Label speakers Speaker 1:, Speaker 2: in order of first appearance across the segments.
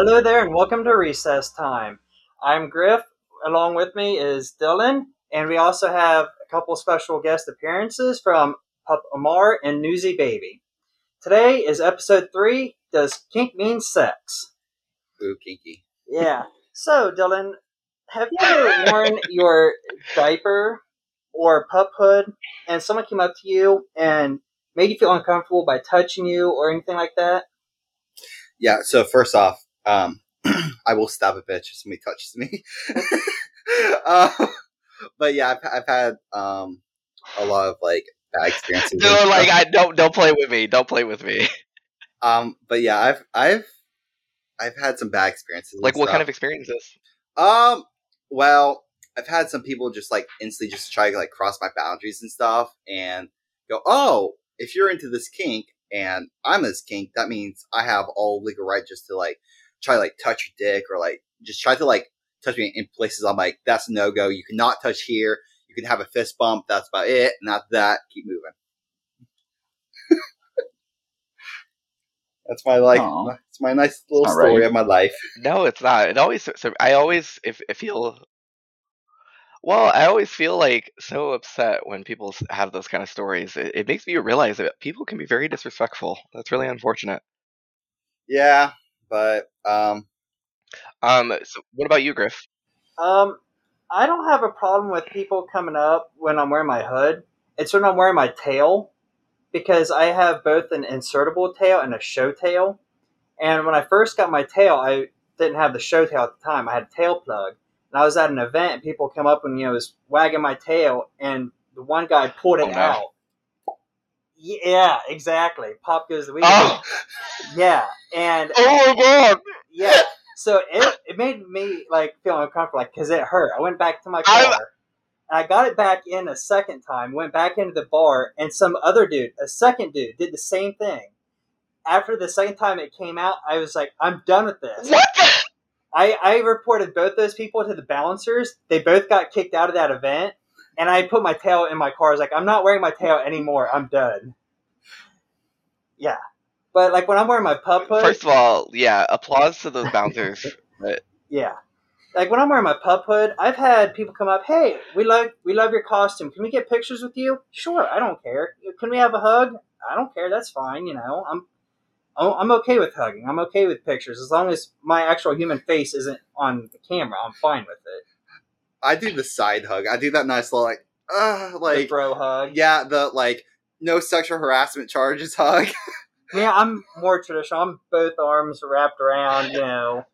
Speaker 1: Hello there, and welcome to Recess Tyme. I'm Griff. Along with me is Dylan, and we also have a couple special guest appearances from Pup Amour and Newsie Baby. Today is episode three. Does kink mean sex?
Speaker 2: Ooh, kinky.
Speaker 1: Yeah. So, Dylan, have you ever worn your diaper or pup hood, and someone came up to you and made you feel uncomfortable by touching you or anything like that?
Speaker 2: Yeah. So first off, um, I will stab a bitch if somebody touches me. uh, but yeah, I've, I've had um a lot of like bad experiences.
Speaker 3: No, like I don't don't play with me. Don't play with me.
Speaker 2: um, but yeah, I've I've I've had some bad experiences.
Speaker 3: Like what kind of
Speaker 2: stuff.
Speaker 3: experiences?
Speaker 2: Um, well, I've had some people just like instantly just try to like cross my boundaries and stuff, and go, oh, if you're into this kink and I'm this kink, that means I have all legal right just to like try to like touch your dick or like just try to like touch me in places I'm like, that's no go. You cannot touch here. You can have a fist bump. That's about it. Not that, keep moving. that's my like.
Speaker 4: Aw.
Speaker 2: It's my nice little
Speaker 4: All
Speaker 2: story
Speaker 4: right.
Speaker 2: of my life.
Speaker 3: No, it's not. It always. So I always if I feel. Well, I always feel like so upset when people have those kind of stories. It, it makes me realize that people can be very disrespectful. That's really unfortunate.
Speaker 2: Yeah, but um,
Speaker 3: Um. So what about you, Griff?
Speaker 1: Um, I don't have a problem with people coming up when I'm wearing my hood. It's when I'm wearing my tail because I have both an insertable tail and a show tail. And when I first got my tail, I didn't have the show tail at the time. I had a tail plug. And I was at an event and people come up and you know was wagging my tail and the one guy pulled it
Speaker 3: Oh, no.
Speaker 1: out. Yeah, exactly. Pop goes the weed.
Speaker 3: Oh,
Speaker 1: Yeah, and
Speaker 3: oh my god!
Speaker 1: yeah. So it, it made me like feel uncomfortable, like because it hurt. I went back to my car,
Speaker 3: I'm-
Speaker 1: and I got it back in a second time. Went back into the bar, and some other dude, a second dude, did the same thing. After the second time it came out, I was like, I'm done with this.
Speaker 3: What? the-
Speaker 1: I, I reported both those people to the balancers. They both got kicked out of that event, and I put my tail in my car. I was like, I'm not wearing my tail anymore. I'm done. Yeah, but like when I'm wearing my pup hood,
Speaker 3: First of all, yeah, applause to those bouncers. But
Speaker 1: Yeah. Like when I'm wearing my pup hood, I've had people come up, "Hey, we love we love your costume. Can we get pictures with you?" Sure, I don't care. Can we have a hug? I don't care. That's fine. You know, I'm I'm I'm okay with hugging. I'm okay with pictures as long as my actual human face isn't on the camera. I'm fine with it.
Speaker 2: I do the side hug. I do that nice little like, uh,
Speaker 1: The
Speaker 2: like
Speaker 1: bro hug.
Speaker 2: yeah, the like no sexual harassment charges hug.
Speaker 1: Yeah, I'm more traditional. I'm both arms wrapped around. You know,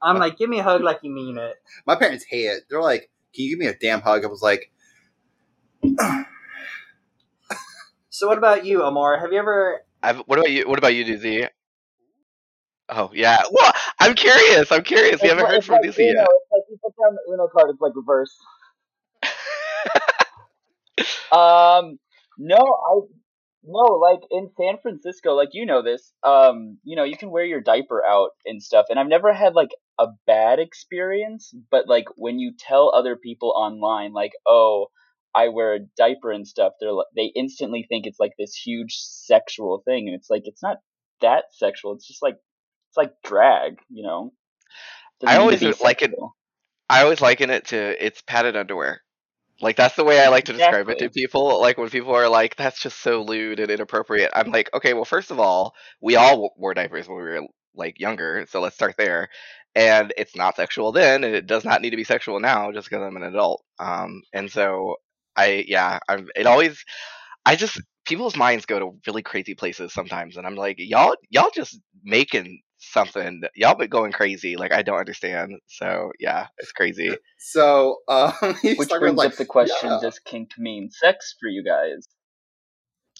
Speaker 1: I'm like, give me a hug like you mean it.
Speaker 2: My parents hate it. They're like, "Can you give me a damn hug?" I was like,
Speaker 1: So, what about you, Amour? Have you ever
Speaker 3: I've, what about you? What about you, Doozy? Oh yeah. Well, I'm curious. I'm curious. We
Speaker 4: It's
Speaker 3: haven't
Speaker 4: like-
Speaker 3: heard from
Speaker 4: like
Speaker 3: Doozy
Speaker 4: Uno.
Speaker 3: yet.
Speaker 4: It's like you put down the Uno card. It's like reverse. Um, no, I no like in San Francisco, like you know this. Um, you know you can wear your diaper out and stuff, and I've never had like a bad experience. But like when you tell other people online, like oh. I wear a diaper and stuff. They're they instantly think it's like this huge sexual thing, and it's like it's not that sexual. It's just like it's like drag, you know.
Speaker 3: I
Speaker 4: Doesn't
Speaker 3: always like it- I always liken it to it's padded underwear. Like that's the way I like to describe it to people. Like when people are like, "That's just so lewd and inappropriate." I'm like, okay, well, first of all, we all wore diapers when we were like younger, so let's start there. And it's not sexual then, and it does not need to be sexual now just because I'm an adult. Um, and so I, yeah, I'm. It always, I just people's minds go to really crazy places sometimes, and I'm like, y'all, y'all just making something. Y'all been going crazy. Like I don't understand. So yeah, it's crazy.
Speaker 2: so um, he's
Speaker 4: Which brings
Speaker 2: like,
Speaker 4: up the question:
Speaker 2: yeah.
Speaker 4: Does kink mean sex for you guys?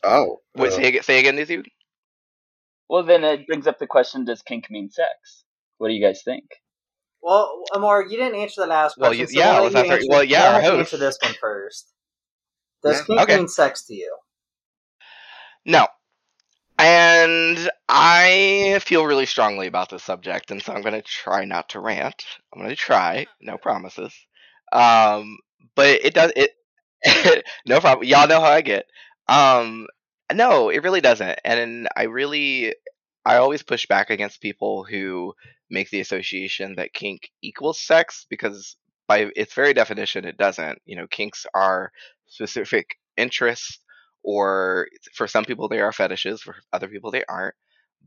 Speaker 2: Oh,
Speaker 3: Wait,
Speaker 2: uh,
Speaker 3: say, ag- say again, Nizu?
Speaker 4: Well, then it brings up the question: Does kink mean sex? What do you guys think?
Speaker 1: Well, Amour, you didn't answer the last
Speaker 3: Well,
Speaker 1: question.
Speaker 3: you-
Speaker 1: so
Speaker 3: yeah,
Speaker 1: why you
Speaker 3: answer-
Speaker 1: answer-
Speaker 3: well, yeah,
Speaker 1: why
Speaker 3: our
Speaker 1: don't you
Speaker 3: host.
Speaker 1: answer this one first. Does
Speaker 2: Yeah.
Speaker 1: kink
Speaker 3: Okay.
Speaker 1: mean sex to you?
Speaker 3: No. And I feel really strongly about this subject, and so I'm going to try not to rant. I'm going to try, no promises. Um, but it does it. no problem. Y'all know how I get. Um, no, it really doesn't, and I really, I always push back against people who make the association that kink equals sex because by its very definition it doesn't. You know, kinks are specific interests or for some people they are fetishes, for other people they aren't.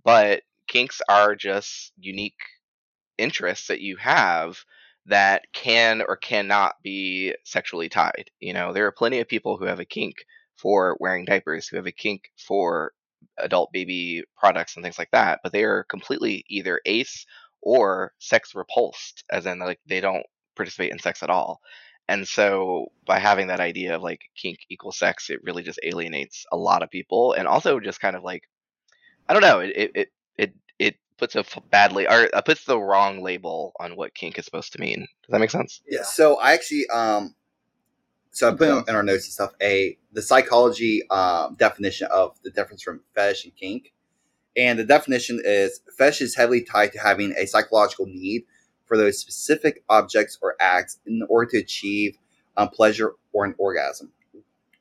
Speaker 3: But kinks are just unique interests that you have that can or cannot be sexually tied. You know, there are plenty of people who have a kink for wearing diapers, who have a kink for adult baby products and things like that, but they are completely either ace or sex repulsed, as in like they don't participate in sex at all. And so by having that idea of like kink equals sex, it really just alienates a lot of people and also just kind of like I don't know, it it it it puts a badly or uh, puts the wrong label on what kink is supposed to mean. Does that make sense?
Speaker 2: Yeah. So I actually um so I put in our notes and stuff a the psychology um, definition of the difference from fetish and kink, and the definition is fetish is heavily tied to having a psychological need for those specific objects or acts in order to achieve um, pleasure or an orgasm.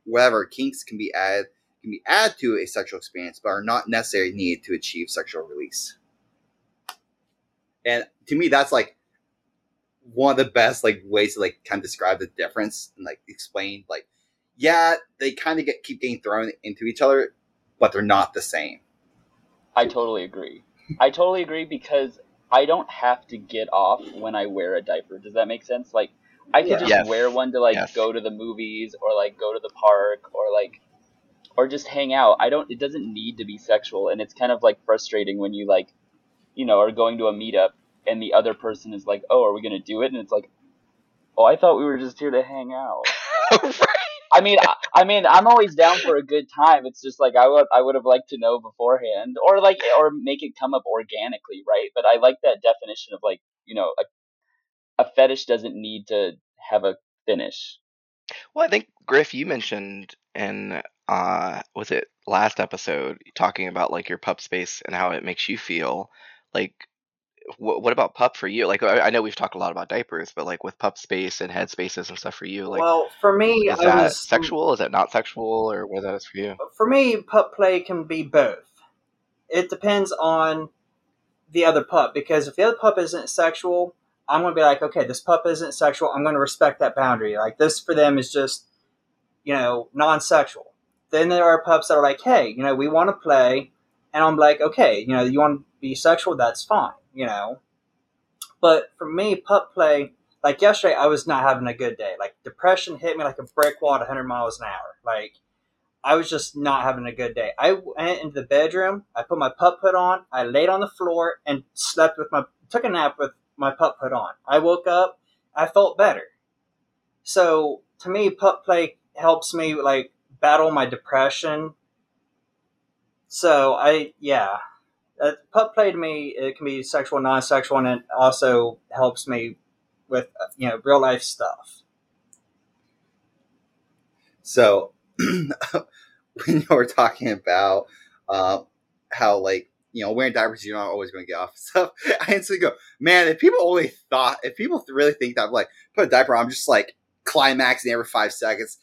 Speaker 2: Whatever kinks can be added can be added to a sexual experience, but are not necessarily needed to achieve sexual release. And to me, that's like one of the best like ways to like kind of describe the difference and like explain like yeah they kind of get keep getting thrown into each other but they're not the same
Speaker 4: i totally agree i totally agree because i don't have to get off when i wear a diaper does that make sense like i could just
Speaker 3: yes.
Speaker 4: wear one to like
Speaker 3: yes.
Speaker 4: go to the movies or like go to the park or like or just hang out i don't it doesn't need to be sexual and it's kind of like frustrating when you like you know are going to a meetup and the other person is like, "Oh, are we gonna do it?" And it's like, "Oh, I thought we were just here to hang out."
Speaker 3: right.
Speaker 4: I mean, I, I, mean, I'm always down for a good time. It's just like I would, I would have liked to know beforehand, or like, or make it come up organically, right? But I like that definition of like, you know, a, a fetish doesn't need to have a finish.
Speaker 3: Well, I think Griff, you mentioned in uh, was it last episode talking about like your pup space and how it makes you feel. Like what, what about pup for you? Like I, I know we've talked a lot about diapers, but like with pup space and head spaces and stuff for you, like
Speaker 1: well, for me,
Speaker 3: is
Speaker 1: I
Speaker 3: that
Speaker 1: was
Speaker 3: sexual? Is that not sexual, or what that is for you?
Speaker 1: for me, pup play can be both. It depends on the other pup because if the other pup isn't sexual, I'm going to be like, okay, this pup isn't sexual. I'm going to respect that boundary. Like this for them is just, you know, non-sexual. Then there are pups that are like, hey, you know, we want to play, and I'm like, okay, you know, you want to be sexual, that's fine, you know. But for me, pup play, like yesterday, I was not having a good day. Like depression hit me like a brick wall at 100 miles an hour. Like I was just not having a good day. I went into the bedroom. I put my pup put on. I laid on the floor and slept with my took a nap with my pup put on. I woke up. I felt better. So to me, pup play helps me like battle my depression. So I yeah, uh, pup play to me it can be sexual, non-sexual, and it also helps me with uh, you know real life stuff.
Speaker 2: So when you were talking about uh, how like you know wearing diapers you're not always going to get off and stuff, I instantly go, man, if people only thought, if people really think that like put a diaper on, I'm just like climaxing every five seconds,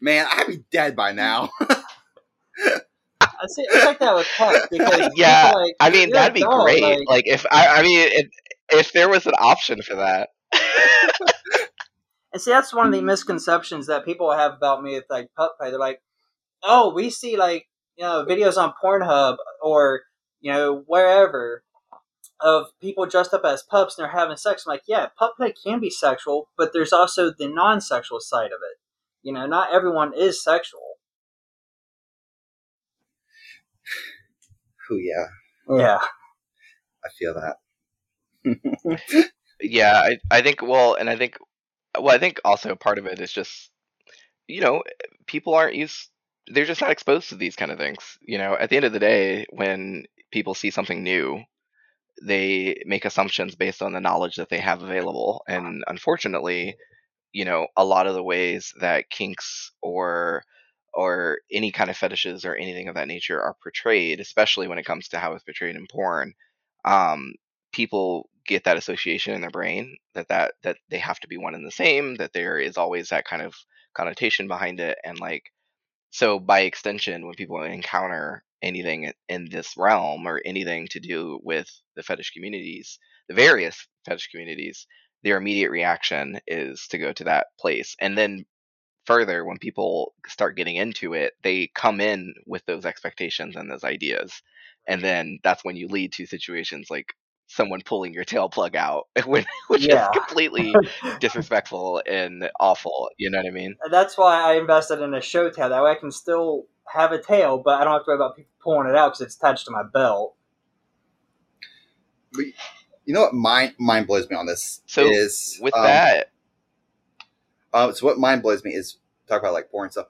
Speaker 2: man, I'd be dead by now.
Speaker 1: I see, it's like that with pup because
Speaker 3: yeah,
Speaker 1: like,
Speaker 3: I mean that'd be
Speaker 1: adult,
Speaker 3: great.
Speaker 1: like-
Speaker 3: Like, if I, I mean, if, if there was an option for that.
Speaker 1: And see, that's one of the hmm. misconceptions that people have about me with like pup play. They're like, "Oh, we see like you know videos on Pornhub or you know wherever of people dressed up as pups and they're having sex." I'm like, yeah, pup play can be sexual, but there's also the non-sexual side of it. You know, not everyone is sexual.
Speaker 2: Ooh, yeah,
Speaker 1: Yeah,
Speaker 2: I feel that.
Speaker 3: Yeah, I, I think well, and I think well, I think also part of it is just you know people aren't used they're just not exposed to these kind of things. You know, at the end of the day, when people see something new, they make assumptions based on the knowledge that they have available, and unfortunately, you know, a lot of the ways that kinks or or any kind of fetishes or anything of that nature are portrayed, especially when it comes to how it's portrayed in porn, um, people get that association in their brain that, that that they have to be one and the same, that there is always that kind of connotation behind it, and like so by extension, when people encounter anything in this realm or anything to do with the fetish communities, the various fetish communities, their immediate reaction is to go to that place. And then further, when people start getting into it, they come in with those expectations and those ideas. And then that's when you lead to situations like someone pulling your tail plug out, which, which
Speaker 1: Yeah.
Speaker 3: is completely disrespectful and awful. You know what I mean?
Speaker 1: And that's why I invested in a show tail. That way I can still have a tail, but I don't have to worry about people pulling it out because it's attached to my belt.
Speaker 2: You know what mind mind blows me on this
Speaker 3: So,
Speaker 2: is
Speaker 3: With
Speaker 2: um,
Speaker 3: that,
Speaker 2: Uh, so what mind blows me is talk about like porn stuff.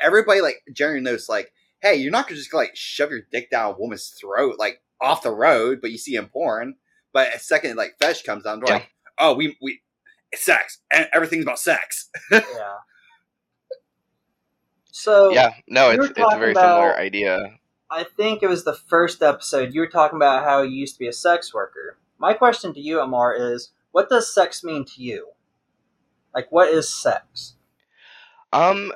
Speaker 2: Everybody like generally knows like, hey, you're not gonna just like shove your dick down a woman's throat like off the road, but you see in porn. But a second like fetish comes down, they're
Speaker 3: Yeah.
Speaker 2: like, oh, we we it's sex and everything's about sex.
Speaker 1: Yeah. So
Speaker 3: yeah, no, it's it's a
Speaker 1: talking
Speaker 3: very similar idea.
Speaker 1: I think it was the first episode you were talking about how you used to be a sex worker. My question to you, Amour, is what does sex mean to you? Like, what is sex?
Speaker 3: Um,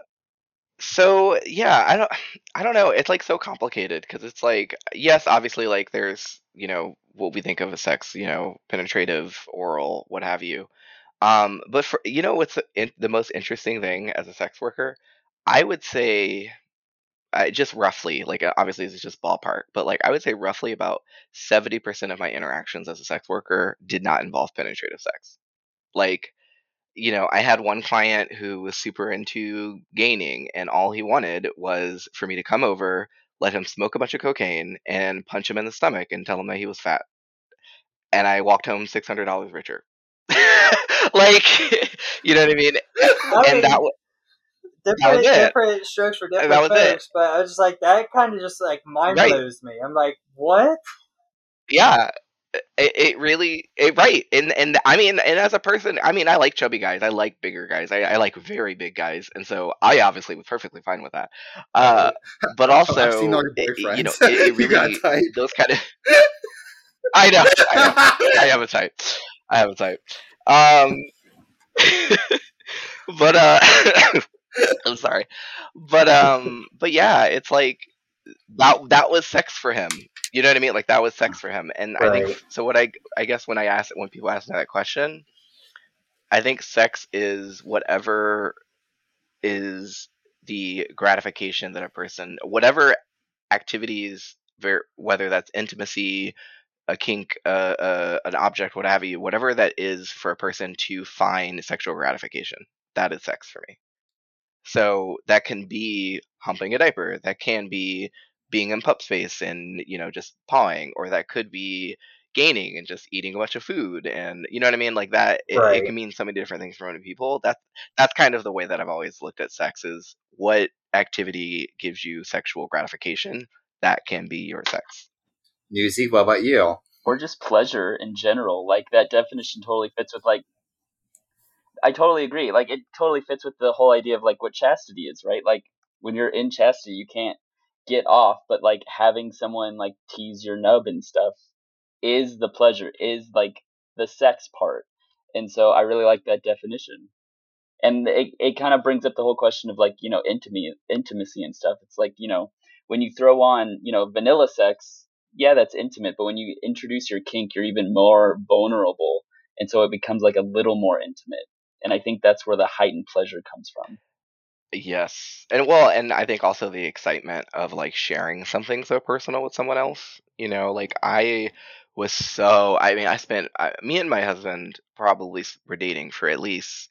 Speaker 3: so yeah, I don't, I don't know. It's like so complicated because it's like, yes, obviously, like there's, you know, what we think of as sex, you know, penetrative, oral, what have you. Um, but for you know, what's the, the most interesting thing as a sex worker? I would say, just roughly, like uh, obviously this is just ballpark, but like I would say roughly about seventy percent of my interactions as a sex worker did not involve penetrative sex. Like you know, I had one client who was super into gaining, and all he wanted was for me to come over, let him smoke a bunch of cocaine, and punch him in the stomach and tell him that he was fat. And I walked home six hundred dollars richer. like, you know what I mean?
Speaker 1: I
Speaker 3: And
Speaker 1: mean,
Speaker 3: that wa-
Speaker 1: different,
Speaker 3: was it.
Speaker 1: different strokes for different
Speaker 3: was it.
Speaker 1: folks, but I was just like, that kind of just like mind
Speaker 3: Right.
Speaker 1: blows me. I'm like, what?
Speaker 3: yeah it, it really it right and and i mean and as a person i mean i like chubby guys i like bigger guys i, I like very big guys and so i obviously was perfectly fine with that. Uh but also
Speaker 2: I've seen all your
Speaker 3: it- you know it, it really those kind of i know i know. I have a type. I have a type. Um but uh i'm sorry. But um but yeah it's like that that was sex for him you know what i mean? Like that was sex for him. And i think so what i i guess when i ask when people ask me that question i think sex is whatever is the gratification that a person whatever activities whether that's intimacy a kink uh, uh, an object what have you whatever that is for a person to find sexual gratification that is sex for me. So that can be humping a diaper that can be being in pup space and you know just pawing or that could be gaining and just eating a bunch of food and you know what i mean like that it,
Speaker 1: Right.
Speaker 3: it can mean so many different things for many people that's that's kind of the way that i've always looked at sex is what activity gives you sexual gratification that can be your sex
Speaker 2: Newsie, what about you?
Speaker 4: or just pleasure in general. Like that definition totally fits with like I totally agree. Like it totally fits with the whole idea of like what chastity is, right? Like when you're in chastity, you can't get off, but like having someone like tease your nub and stuff is the pleasure, is like the sex part. And so I really like that definition. And it, it kind of brings up the whole question of like, you know, intimacy, intimacy and stuff. It's like, you know, when you throw on, you know, vanilla sex, yeah, that's intimate, but when you introduce your kink, you're even more vulnerable. And so it becomes like a little more intimate. And I think that's where the heightened pleasure comes from.
Speaker 3: Yes. And well, and I think also the excitement of like sharing something so personal with someone else. You know, like I was so, I mean, I spent, I, me and my husband probably were dating for at least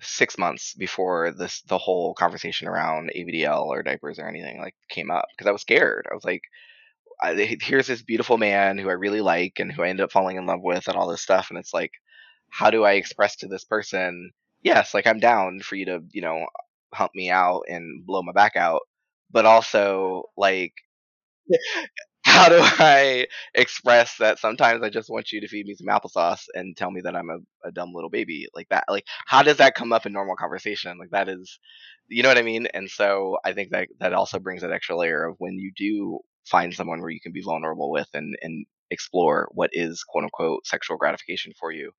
Speaker 3: six months before this, the whole conversation around ABDL or diapers or anything like came up because I was scared. I was like, I, here's this beautiful man who I really like and who I ended up falling in love with and all this stuff. And it's like, how do I express to this person, yes, like I'm down for you to, you know, hump me out and blow my back out, but also like how do I express that sometimes I just want you to feed me some applesauce and tell me that I'm a, a dumb little baby like that? Like, how does that come up in normal conversation? Like, that is, you know what I mean? And so I think that that also brings that extra layer of when you do find someone where you can be vulnerable with and, and explore what is quote unquote sexual gratification for you.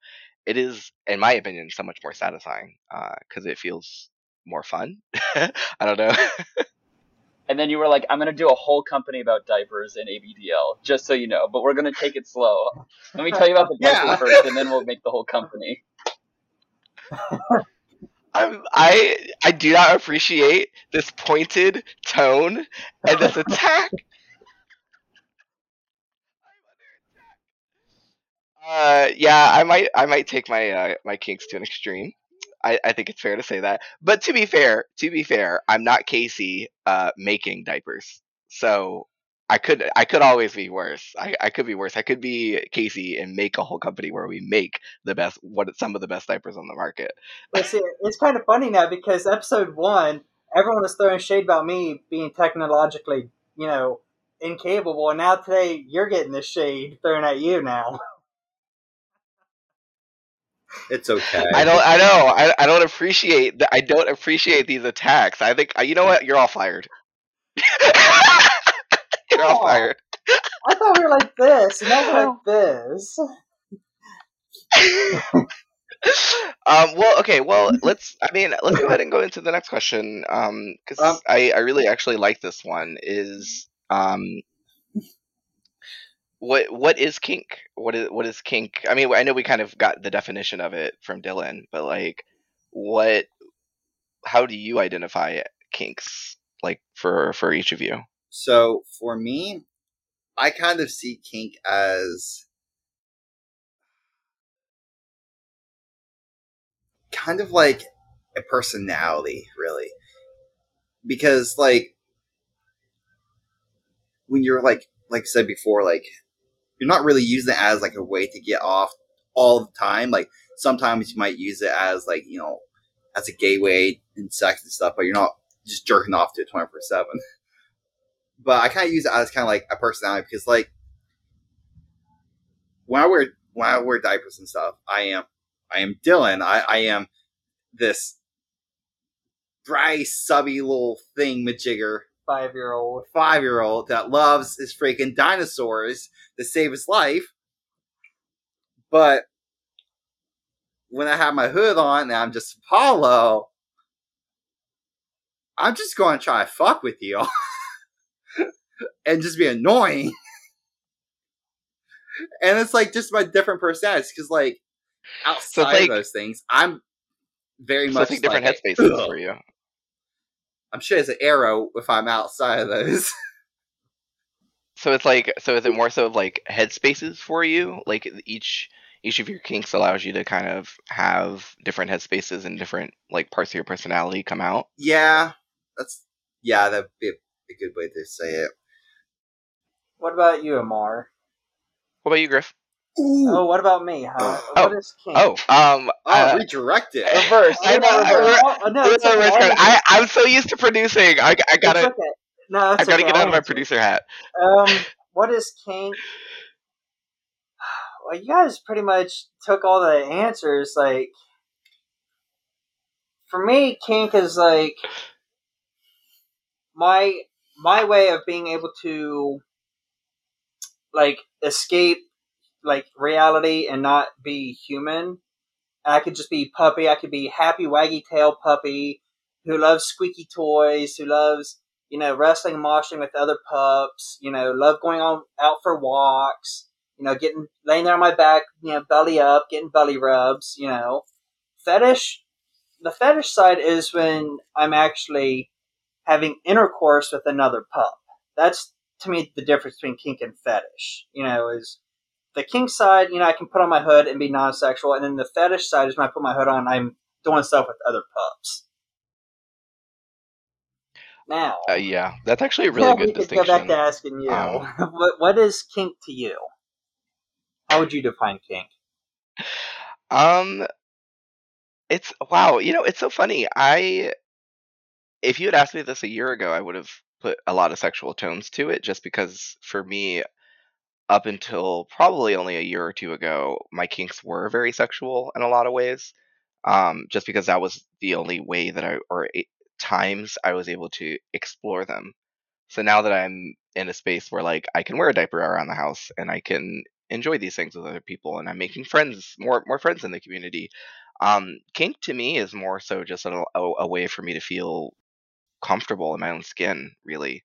Speaker 3: It is, in my opinion, so much more satisfying uh, because it feels more fun. I don't know.
Speaker 4: and then you were like, "I'm gonna do a whole company about diapers and ABDL, just so you know, but we're gonna take it slow. Let me tell you about the diaper
Speaker 2: Yeah.
Speaker 4: first, and then we'll make the whole company."
Speaker 3: I'm, I I do not appreciate this pointed tone and this attack. Uh, yeah, I might I might take my uh, my kinks to an extreme. I, I think it's fair to say that. But to be fair, to be fair, I'm not Casey uh, making diapers, so I could I could always be worse. I, I could be worse. I could be Casey and make a whole company where we make the best what some of the best diapers on the market.
Speaker 1: See, it's kind of funny now because episode one, everyone was throwing shade about me being technologically, you know, incapable, and now today you're getting the shade thrown at you now.
Speaker 2: It's okay.
Speaker 3: I don't. I know. I, I don't appreciate. The, I don't appreciate these attacks. I think. You know what? You're all fired. You're all fired.
Speaker 1: I thought we were like this, and now we're like this.
Speaker 3: um. Well. Okay. Well. Let's. I mean. Let's go ahead and go into the next question. Um. Because
Speaker 2: Um,
Speaker 3: I. I really actually like this one. Is um. What what is kink? What is what is kink? I mean, I know we kind of got the definition of it from Dylan, but like, what? How do you identify kinks? Like for for each of you?
Speaker 2: So for me, I kind of see kink as kind of like a personality, really. Because like when you're like like I said before, like you're not really using it as like a way to get off all the time. Like sometimes you might use it as like, you know, as a gateway in sex and stuff, but you're not just jerking off to it twenty four seven but I kind of use it as kind of like a personality because like when I wear when I wear diapers and stuff, I am I am Dylan. I, I am this dry, subby little thing majigger
Speaker 1: Five year old.
Speaker 2: five year old that loves his freaking dinosaurs to save his life. But when I have my hood on and I'm just Apollo, I'm just going to try to fuck with you and just be annoying. and it's like just my different personalities because, like, outside
Speaker 3: like-
Speaker 2: of those things, I'm very
Speaker 3: So
Speaker 2: much
Speaker 3: think different
Speaker 2: like,
Speaker 3: headspaces
Speaker 2: "Ugh."
Speaker 3: for you.
Speaker 2: I'm sure it's an arrow if I'm outside of those.
Speaker 3: So it's like, so is it more so of like headspaces for you? Like each each of your kinks allows you to kind of have different headspaces and different like parts of your personality come out.
Speaker 2: yeah, that's yeah, that'd be a, a good way to say it.
Speaker 1: What about you, Amour?
Speaker 3: What about you, Griff?
Speaker 2: Ooh,
Speaker 1: Oh, what about me? How,
Speaker 3: Oh.
Speaker 1: What is kink?
Speaker 3: Oh, um,
Speaker 2: oh,
Speaker 3: uh,
Speaker 2: redirect it.
Speaker 4: Reverse.
Speaker 1: I
Speaker 4: I
Speaker 1: know,
Speaker 4: know, reverse.
Speaker 1: Oh, no, it's okay. I'll-
Speaker 3: I, I'm so used to producing. I, I
Speaker 1: it's
Speaker 3: gotta,
Speaker 1: okay. No, it's
Speaker 3: I gotta
Speaker 1: okay.
Speaker 3: get out of my producer hat.
Speaker 1: Um, what is kink? Well, you guys pretty much took all the answers. Like, for me, kink is like my my way of being able to like escape like reality and not be human. I could just be puppy. I could be happy waggy tail puppy who loves squeaky toys, who loves you know, wrestling and moshing with other pups, you know, love going on out for walks, you know, getting laying there on my back, you know, belly up, getting belly rubs, you know. Fetish the fetish side is when I'm actually having intercourse with another pup. That's to me the difference between kink and fetish. You know, is the kink side, you know, I can put on my hood and be non sexual, and then the fetish side is when I put my hood on, I'm doing stuff with other pups. Now,
Speaker 3: Uh, yeah, that's actually a really good distinction.
Speaker 1: go back to asking you,
Speaker 3: Um,
Speaker 1: what what is kink to you? How would you define kink?
Speaker 3: Um, it's wow. You know, it's so funny. I, if you had asked me this a year ago, I would have put a lot of sexual tones to it, just because for me, up until probably only a year or two ago, my kinks were very sexual in a lot of ways. Um, just because that was the only way that I, or a- times I was able to explore them. So now that I'm in a space where like I can wear a diaper around the house and I can enjoy these things with other people and I'm making friends, more more friends in the community. Um, kink to me is more so just a, a, a way for me to feel comfortable in my own skin, really.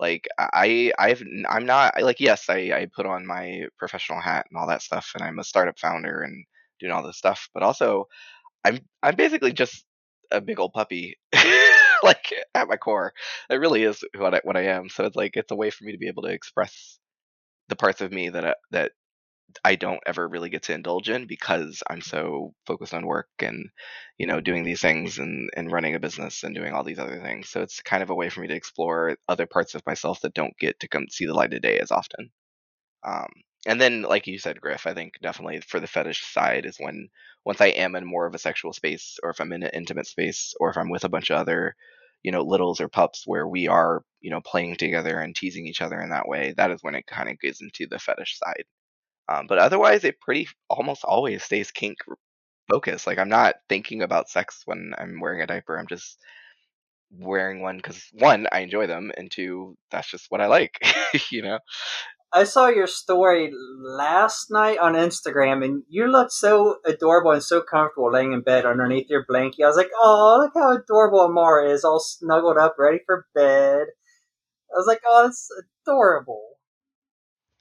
Speaker 3: Like I I've I'm not like yes I I put on my professional hat and all that stuff and I'm a startup founder and doing all this stuff, but also I'm I'm basically just a big old puppy. like at my core, it really is what I what I am. So it's like it's a way for me to be able to express the parts of me that I, that I don't ever really get to indulge in because I'm so focused on work and you know doing these things and and running a business and doing all these other things. So it's kind of a way for me to explore other parts of myself that don't get to come see the light of day as often. Um, and then, like you said, Griff, I think definitely for the fetish side is when once I am in more of a sexual space, or if I'm in an intimate space, or if I'm with a bunch of other, you know, littles or pups where we are, you know, playing together and teasing each other in that way. That is when it kind of gets into the fetish side. Um, but otherwise, it pretty almost always stays kink focused. Like I'm not thinking about sex when I'm wearing a diaper. I'm just wearing one because one, I enjoy them, and two, that's just what I like. you know.
Speaker 1: I saw your story last night on Instagram, and you looked so adorable and so comfortable laying in bed underneath your blanket. I was like, "Oh, look how adorable Amara is, all snuggled up, ready for bed." I was like, "Oh, that's adorable."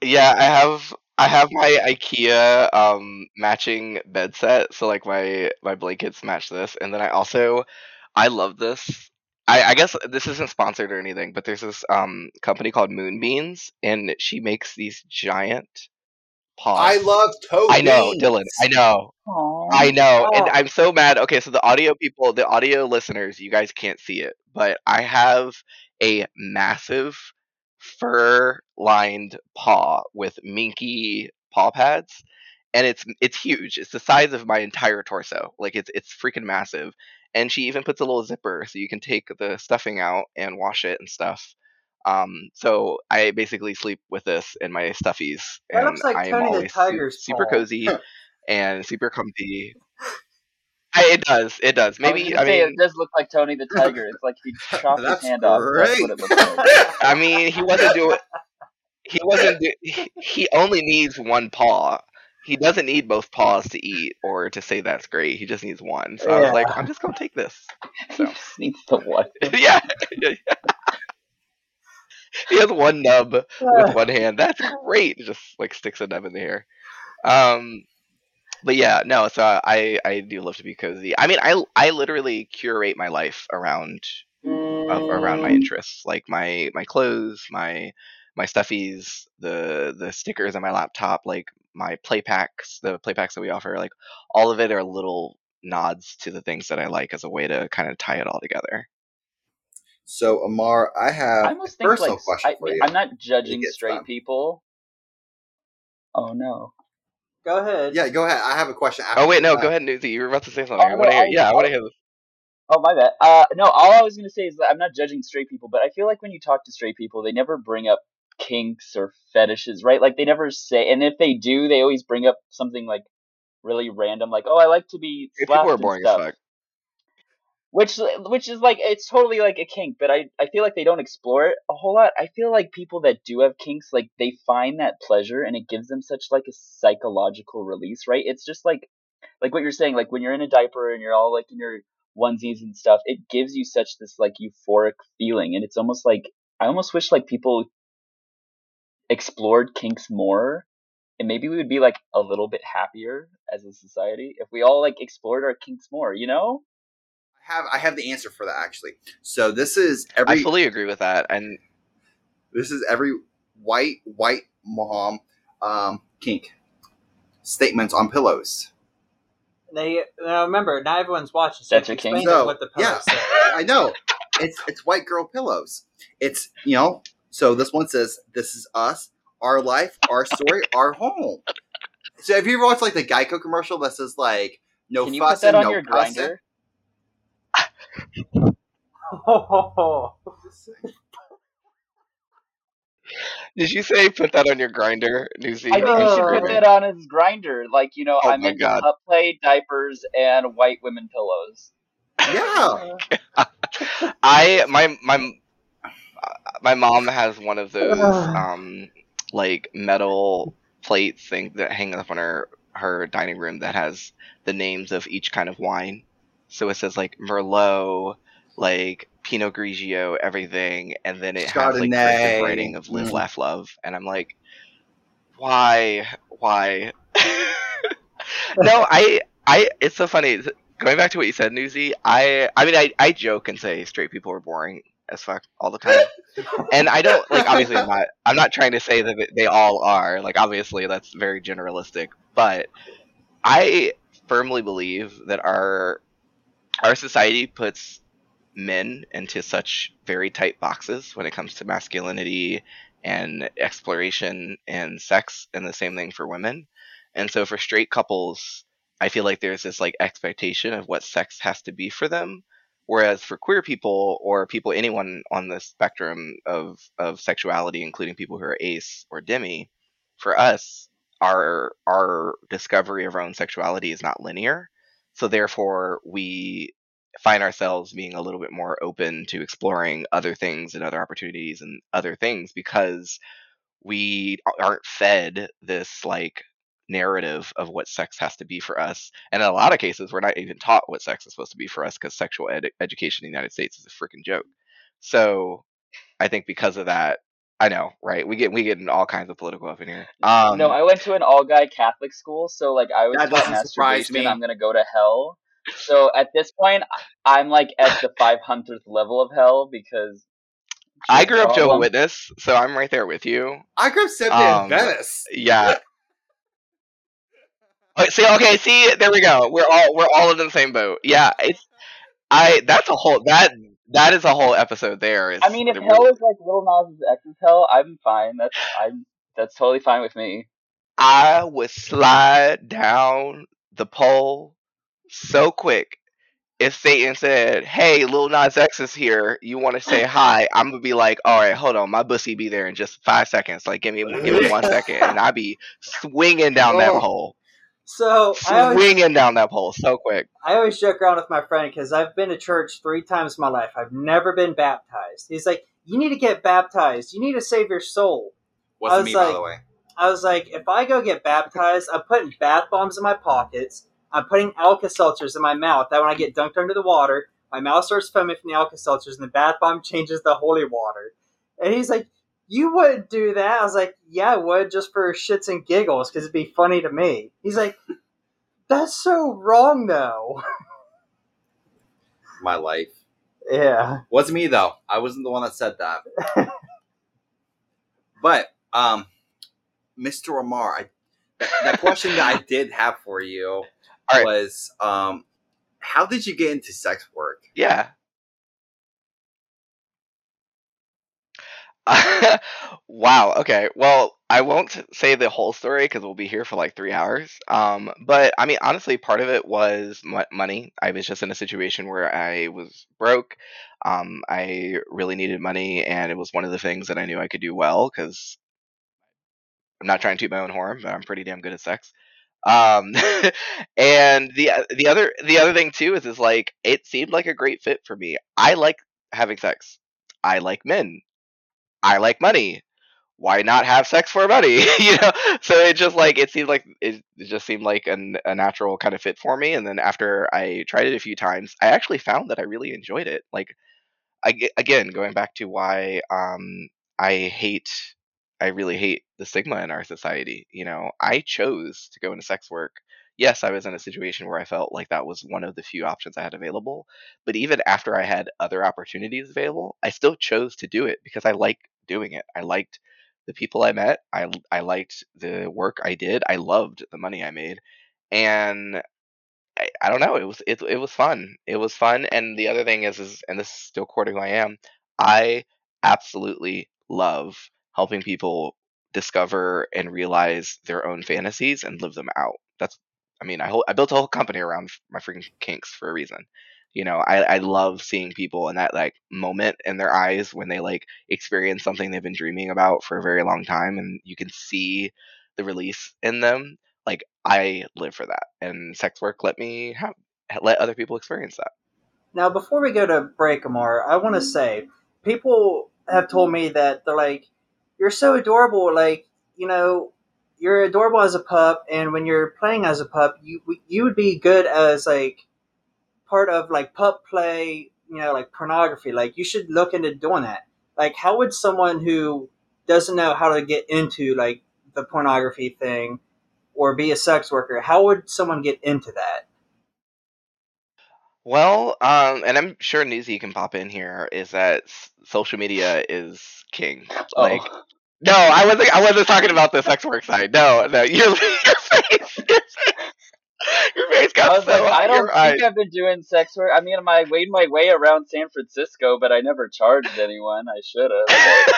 Speaker 3: Yeah, I have I have my IKEA um matching bed set, so like my my blankets match this, and then I also I love this. I, I guess this isn't sponsored or anything, but there's this um company called Moonbeans, and she makes these giant paws.
Speaker 2: I love toe.
Speaker 3: I know,
Speaker 2: beans.
Speaker 3: Dylan. I know. I know, and I'm so mad. Okay, so the audio people, the audio listeners, you guys can't see it, but I have a massive fur-lined paw with minky paw pads, and it's it's huge. It's the size of my entire torso. Like it's it's freaking massive. And she even puts a little zipper so you can take the stuffing out and wash it and stuff. Um, so I basically sleep with this in my stuffies,
Speaker 1: That
Speaker 3: and
Speaker 1: looks like
Speaker 3: I am
Speaker 1: Tony the
Speaker 3: always su- super cozy and super comfy. I, it does. It does.
Speaker 4: I was
Speaker 3: Maybe.
Speaker 4: gonna
Speaker 3: I
Speaker 4: say
Speaker 3: mean,
Speaker 4: it does look like Tony the Tiger. It's like he chopped his
Speaker 2: That's
Speaker 4: hand off. That's what
Speaker 2: great.
Speaker 4: it looks like.
Speaker 3: I mean, he wasn't doing. He wasn't. Do, he, he only needs one paw. He doesn't need both paws to eat or to say that's great. He just needs one. So I was like, I'm just gonna take this.
Speaker 4: He just needs the one.
Speaker 3: yeah. yeah. He has one nub with one hand. That's great. Just like sticks a nub in the air. Um, but yeah, no. So I I do love to be cozy. I mean, I I literally curate my life around of, around my interests, like my my clothes, my my stuffies, the the stickers on my laptop, like my play packs, the play packs that we offer, like all of it are little nods to the things that I like as a way to kind of tie it all together.
Speaker 2: So Amour, I have
Speaker 4: I
Speaker 2: a
Speaker 4: almost think
Speaker 2: personal
Speaker 4: like
Speaker 2: question
Speaker 4: I,
Speaker 2: for you.
Speaker 4: I'm not judging straight
Speaker 2: some.
Speaker 4: people. Oh no.
Speaker 1: Go ahead.
Speaker 2: Yeah, go ahead. I have a question. After
Speaker 3: Oh wait, no,
Speaker 2: that.
Speaker 3: go ahead, Newsie. You were about to say something.
Speaker 4: Oh,
Speaker 3: I want to
Speaker 4: no,
Speaker 3: hear.
Speaker 4: I-
Speaker 3: Yeah, I want to hear this.
Speaker 4: Oh my bad. Uh, no, all I was gonna say is that I'm not judging straight people, but I feel like when you talk to straight people, they never bring up kinks or fetishes, right? Like they never say, and if they do, they always bring up something like really random, like, "Oh, I like to be slapped
Speaker 3: People are
Speaker 4: and
Speaker 3: boring as
Speaker 4: stuff."
Speaker 3: fuck.
Speaker 4: Which which is like it's totally like a kink but i i feel like they don't explore it a whole lot. I feel like people that do have kinks like they find that pleasure and it gives them such like a psychological release right? It's just like like what you're saying like when you're in a diaper and you're all like in your onesies and stuff it gives you such this like euphoric feeling and it's almost like i almost wish like people explored kinks more and maybe we would be like a little bit happier as a society if we all like explored our kinks more you know
Speaker 2: have I have the answer for that actually. So this is every.
Speaker 3: I fully agree with that, and
Speaker 2: this is every white white mom um, kink statements on pillows.
Speaker 1: They now remember, not everyone's watching. So
Speaker 4: That's
Speaker 1: you
Speaker 4: your
Speaker 1: can
Speaker 4: king?
Speaker 1: what the pillow
Speaker 2: yeah. I know it's it's white girl pillows. It's you know. So this one says, "This is us, our life, our story, our home." So have you ever watched like the Geico commercial that says like "No
Speaker 4: fuss you put
Speaker 2: fussing,
Speaker 4: that on
Speaker 2: no
Speaker 4: your
Speaker 2: cussing"?
Speaker 4: Grindr?
Speaker 3: did you say put that on your Grindr, Newsie?
Speaker 4: I think you should put
Speaker 1: Oh.
Speaker 4: that on his Grindr. Like, you know,
Speaker 3: Oh
Speaker 4: I'm
Speaker 3: my
Speaker 4: into
Speaker 3: God.
Speaker 4: pup play, diapers, and white women pillows.
Speaker 2: Yeah,
Speaker 3: I my my my mom has one of those um like metal plate thing that hang up on her her dining room that has the names of each kind of wine. So it says like Merlot, like Pinot Grigio, everything, and then it has like
Speaker 2: Chardonnay.
Speaker 3: cursive writing of "Live,
Speaker 2: Mm.
Speaker 3: Laugh, Love," and I'm like, why, why? no, I, I. It's so funny. Going back to what you said, Newsie. I, I mean, I, I joke and say straight people are boring as fuck all the time, and I don't like. Obviously, I'm not. I'm not trying to say that they all are. Like, obviously, that's very generalistic, but I firmly believe that our our society puts men into such very tight boxes when it comes to masculinity and exploration and sex and the same thing for women. And so for straight couples i feel like there's this like expectation of what sex has to be for them. Whereas for queer people or people anyone on the spectrum of of sexuality including people who are ace or demi for us our our discovery of our own sexuality is not linear so therefore we find ourselves being a little bit more open to exploring other things and other opportunities and other things because we aren't fed this like narrative of what sex has to be for us. And in a lot of cases we're not even taught what sex is supposed to be for us because sexual ed- education in the united states is a freaking joke. So i think because of that i know right we get we get in all kinds of political up in here um
Speaker 4: no, I went to an all guy Catholic school, so like I was
Speaker 2: That
Speaker 4: taught
Speaker 2: doesn't surprise me.
Speaker 4: I'm gonna go to hell. So at this point, I'm like at the 500th level of hell because
Speaker 3: i grew up jehovah
Speaker 4: problem.
Speaker 3: witness so i'm right there with you
Speaker 2: I grew up Seventh
Speaker 3: Um,
Speaker 2: in Venice.
Speaker 3: Yeah. Okay, see, okay, see, there we go. We're all we're all in the same boat. Yeah, it's I. That's a whole that that is a whole episode. There is.
Speaker 4: I mean, if hell is like Lil Nas X's hell, I'm fine. That's I'm that's totally fine with me.
Speaker 3: I would slide down the pole so quick. If Satan said, "Hey, Lil Nas X is here. You want to say hi?" I'm gonna be like, "All right, hold on. My bussy be there in just five seconds. Like, give me give me one second, and I be swinging down that pole,
Speaker 1: So I always,
Speaker 3: swinging down that pole so quick."
Speaker 1: I always joke around with my friend because I've been to church three times in my life. I've never been baptized. He's like, "You need to get baptized. You need to save your soul."
Speaker 2: Wasn't
Speaker 1: was
Speaker 2: me, by the way.
Speaker 1: I was like, if I go get baptized, I'm putting bath bombs in my pockets. I'm putting Alka Seltzers in my mouth. That when I get dunked under the water, my mouth starts foaming from the Alka Seltzers, and the bath bomb changes the holy water. And he's like, "You wouldn't do that." I was like, "Yeah, I would, just for shits and giggles, because it'd be funny to me." He's like, "That's so wrong, though."
Speaker 2: My life.
Speaker 1: yeah.
Speaker 2: Wasn't me though. I wasn't the one that said that. but um, Mr. Amour, I, that, that question that I did have for you
Speaker 3: All right.
Speaker 2: was um, how did you get into sex work?
Speaker 3: Yeah. wow. Okay. Well, I won't say the whole story because we'll be here for like three hours. Um, but I mean, honestly, part of it was mo- money. I was just in a situation where I was broke. Um, I really needed money, and it was one of the things that I knew I could do well because I'm not trying to toot my own horn, but I'm pretty damn good at sex. Um, and the the other the other thing too is is like it seemed like a great fit for me. I like having sex. I like men. I like money. Why not have sex for money? you know. So it just like it seemed like it, just seemed like an, a natural kind of fit for me. And then after I tried it a few times, I actually found that I really enjoyed it. Like I, again, going back to why um, I hate, I really hate the stigma in our society. You know, I chose to go into sex work. Yes, I was in a situation where I felt like that was one of the few options I had available. But even after I had other opportunities available, I still chose to do it because I like doing it. I liked the people I met. I I liked the work I did. I loved the money I made, and I, I don't know. It was it, it was fun. It was fun. And the other thing is is and this is still core to who I am. I absolutely love helping people discover and realize their own fantasies and live them out. That's I mean I I built a whole company around my freaking kinks for a reason. You know, I, I love seeing people in that like moment in their eyes when they like experience something they've been dreaming about for a very long time and you can see the release in them like I live for that, and sex work let me have let other people experience that.
Speaker 1: Now, before we go to break, Amour, I want to mm-hmm. say people have told me that they're like, "You're so adorable. Like, you know, you're adorable as a pup, and when you're playing as a pup, you you would be good as like part of like pup play you know, like pornography. Like you should look into doing that. Like, how would someone who doesn't know how to get into like the pornography thing or be a sex worker, how would someone get into that?
Speaker 3: Well, um, and I'm sure Newsie can pop in here. Is that s- social media is king? Like,
Speaker 4: oh.
Speaker 3: no, I wasn't. I wasn't talking about the sex work side. No, no, your, your face, your face, your face
Speaker 4: I
Speaker 3: got
Speaker 4: was
Speaker 3: so.
Speaker 4: like, I don't
Speaker 3: your eyes-
Speaker 4: think I've been doing sex work. I mean, I made my way around San Francisco, but I never charged anyone. I should have.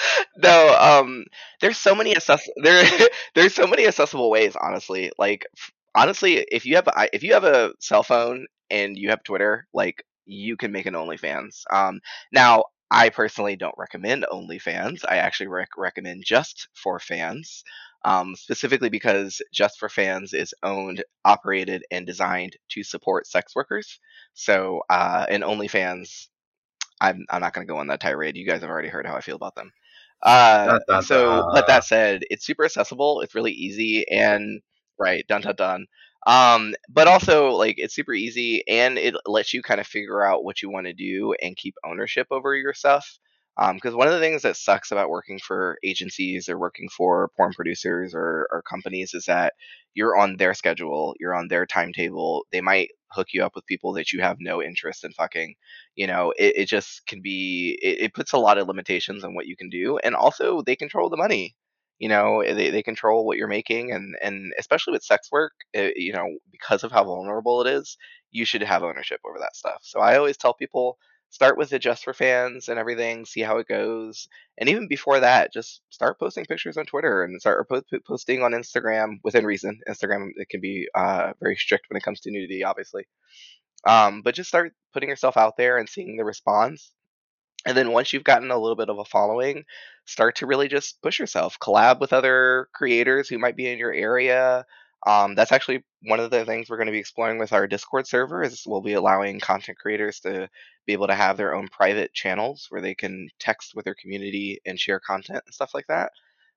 Speaker 3: no, um, there's so many access there. there's so many accessible ways. Honestly, like honestly, if you have a, if you have a cell phone and you have Twitter, like you can make an OnlyFans. Um, now I personally don't recommend OnlyFans. I actually rec- recommend Just for Fans. Um, specifically because Just for Fans is owned, operated, and designed to support sex workers. So, uh, in OnlyFans, I'm I'm not going to go on that tirade. You guys have already heard how I feel about them. Uh,
Speaker 2: Dun, dun,
Speaker 3: so, but that said, it's super accessible. It's really easy and right, dun dun dun. Um, but also like it's super easy and it lets you kind of figure out what you want to do and keep ownership over your stuff. Um, because one of the things that sucks about working for agencies or working for porn producers or, or companies is that you're on their schedule, you're on their timetable. They might hook you up with people that you have no interest in fucking you know it, it just can be it, it puts a lot of limitations on what you can do and also they control the money you know they, they control what you're making and and especially with sex work uh you know because of how vulnerable it is you should have ownership over that stuff so i always tell people start with it just for fans and everything see how it goes and even before that just start posting pictures on twitter and start po- po- posting on instagram within reason instagram it can be uh, very strict when it comes to nudity obviously um, but just start putting yourself out there and seeing the response. And then once you've gotten a little bit of a following, start to really just push yourself. Collab with other creators who might be in your area. Um, that's actually one of the things we're going to be exploring with our Discord server. Is we'll be allowing content creators to be able to have their own private channels where they can text with their community and share content and stuff like that.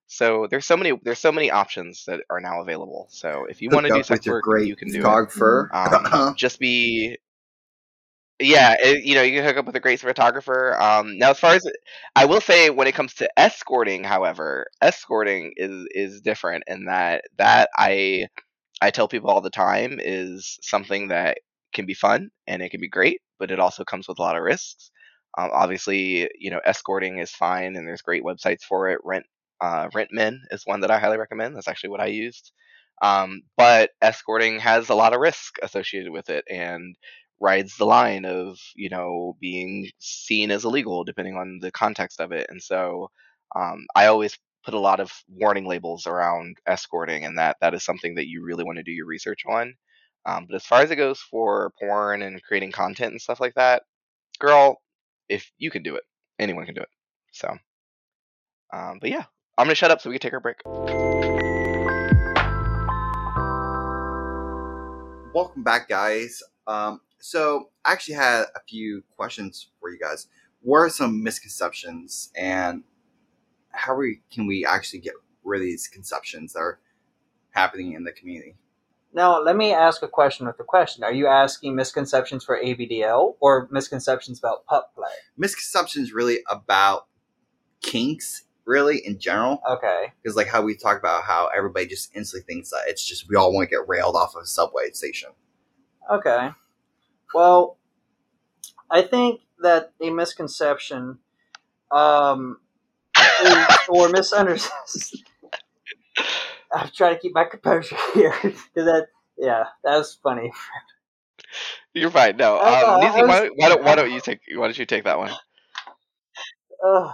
Speaker 3: So there's so many there's so many options that are now available. So if you want to do sex work,
Speaker 2: great
Speaker 3: you can do it.
Speaker 2: photographer.
Speaker 3: Um, just be yeah it, you know you can hook up with a great photographer um now as far as i will say when it comes to escorting however escorting is is different in that that i i tell people all the time is something that can be fun and it can be great but it also comes with a lot of risks. Um, obviously you know escorting is fine and there's great websites for it. Rent uh, rentmen is one that i highly recommend. That's actually what i used. Um, but escorting has a lot of risk associated with it and rides the line of you know being seen as illegal depending on the context of it. And so um, i always put a lot of warning labels around escorting and that that is something that you really want to do your research on. Um, but as far as it goes for porn and creating content and stuff like that girl if you can do it anyone can do it. So um, but yeah i'm gonna shut up so we can take our break.
Speaker 2: Welcome back, guys. Um, so I actually had a few questions for you guys. What are some misconceptions, and how we can we actually get rid of these conceptions that are happening in the community?
Speaker 1: Now, let me ask a question with a question. Are you asking misconceptions for ABDL or misconceptions about pup play?
Speaker 2: Misconceptions really about kinks, really in general,
Speaker 1: Okay.
Speaker 2: because like how we talk about how everybody just instantly thinks that it's just we all want to get railed off of a subway station.
Speaker 1: Okay. Well, I think that a misconception um, is, or misunderstanding. I'm trying to keep my composure here because that, yeah, that was funny.
Speaker 3: you're fine no
Speaker 1: Oh,
Speaker 3: um,
Speaker 1: I
Speaker 3: Newsie,
Speaker 1: was-
Speaker 3: why, why don't why don't you take why don't you take that one
Speaker 1: Ugh.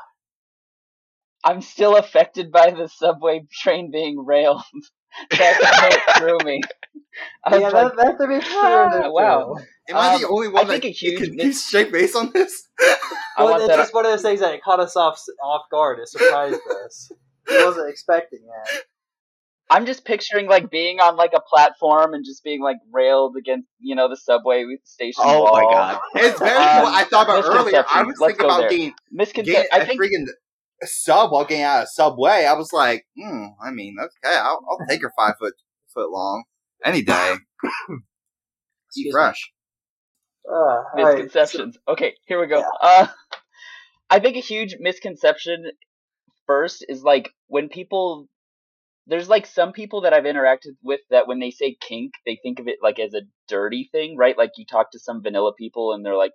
Speaker 4: I'm still affected by the subway train being railed. that went through me. I was
Speaker 1: yeah,
Speaker 4: like,
Speaker 1: that, that to be fair.
Speaker 4: "Ah, wow.
Speaker 1: too.
Speaker 2: Am I the
Speaker 4: Um,
Speaker 2: only one
Speaker 4: I think
Speaker 2: that
Speaker 4: a huge
Speaker 2: can
Speaker 4: mis-
Speaker 2: straight face on this?
Speaker 1: Well, it's
Speaker 4: that.
Speaker 1: just one of those things that it caught us off off guard. It surprised us. I wasn't expecting that.
Speaker 4: I'm just picturing like being on like a platform and just being like railed against you know the subway station
Speaker 3: Oh
Speaker 4: wall.
Speaker 3: my God.
Speaker 2: It's very
Speaker 4: Um,
Speaker 2: what I thought about earlier. I
Speaker 4: misconception.
Speaker 2: was
Speaker 4: Let's
Speaker 2: thinking about
Speaker 4: there.
Speaker 2: getting
Speaker 4: Misconception. I think
Speaker 2: freaking sub while getting out of subway. I was like, hmm, I mean, okay, I'll, I'll take her five foot foot long any day. Eat
Speaker 1: Excuse
Speaker 2: fresh.
Speaker 1: Uh, all right, so-
Speaker 4: misconceptions. okay, here we go.
Speaker 1: Yeah.
Speaker 4: Uh, I think a huge misconception first is like when people there's like some people that I've interacted with that when they say kink, they think of it like as a dirty thing, right? Like you talk to some vanilla people and they're like,